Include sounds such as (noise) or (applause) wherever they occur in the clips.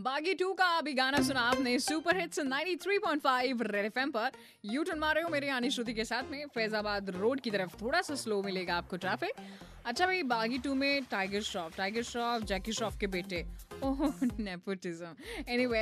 बागी टू का अभी गाना सुना आपने सुपर हिट्स 93.5 रेड एफएम पर। यू टर्न मारे हो मेरे यानी श्रुति के साथ में। फैजाबाद रोड की तरफ़ थोड़ा सा स्लो मिलेगा आपको ट्रैफ़िक अच्छा भाई, बागी टू में टाइगर श्रॉफ टाइगर श्रॉफ जैकी श्रॉफ के बेटे। (laughs) नेपोटिज्म एनीवे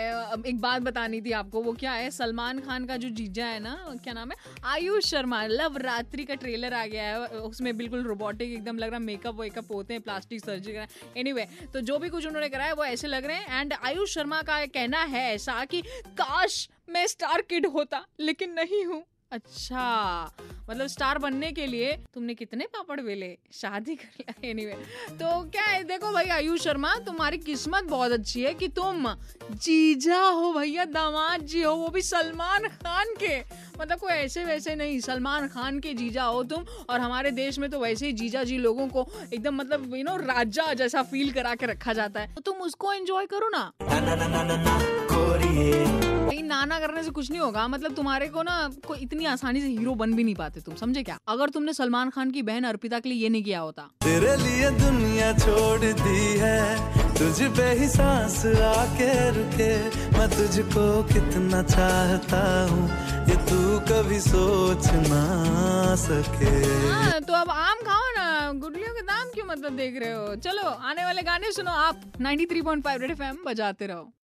एक बात बतानी थी आपको, वो क्या है? सलमान खान का जो जीजा है ना, क्या नाम है? आयुष शर्मा, लव रात्रि का ट्रेलर आ गया है उसमें बिल्कुल रोबोटिक एकदम लग रहा है मेकअप वेकअप होते हैं प्लास्टिक सर्जरी कर एनीवे तो जो भी कुछ उन्होंने कराया, वो ऐसे लग रहे हैं। एंड आयुष शर्मा का कहना है ऐसा कि, काश मैं स्टार किड होता, लेकिन नहीं हूँ। अच्छा मतलब स्टार बनने के लिए तुमने कितने पापड़ बेले? शादी कर लिया एनीवे तो क्या है, देखो भाई, आयुष शर्मा, तुम्हारी किस्मत बहुत अच्छी है कि तुम जीजा हो भैया, दामाद जी हो, वो भी सलमान खान के। मतलब कोई ऐसे वैसे नहीं, सलमान खान के जीजा हो तुम और हमारे देश में तो वैसे ही जीजा जी लोगों को एकदम मतलब यू नो राजा जैसा फील करा के रखा जाता है। तो तुम उसको एंजॉय करो ना। नाना करने से कुछ नहीं होगा मतलब तुम्हारे को ना कोई इतनी आसानी से हीरो बन भी नहीं पाते तुम, समझे क्या? अगर तुमने सलमान खान की बहन अर्पिता के लिए ये नहीं किया होता। तेरे लिए दुनिया छोड़ दी है तुझ पे ही सांस आके रुके। मैं तुझको कितना चाहता हूँ ये तू कभी सोच ना सके। हाँ, तो अब आम खाओ ना। गुडलियों के दाम क्यों मतलब देख रहे हो? चलो आने वाले गाने सुनो आप। 93.5 रेड एफएम बजाते रहो।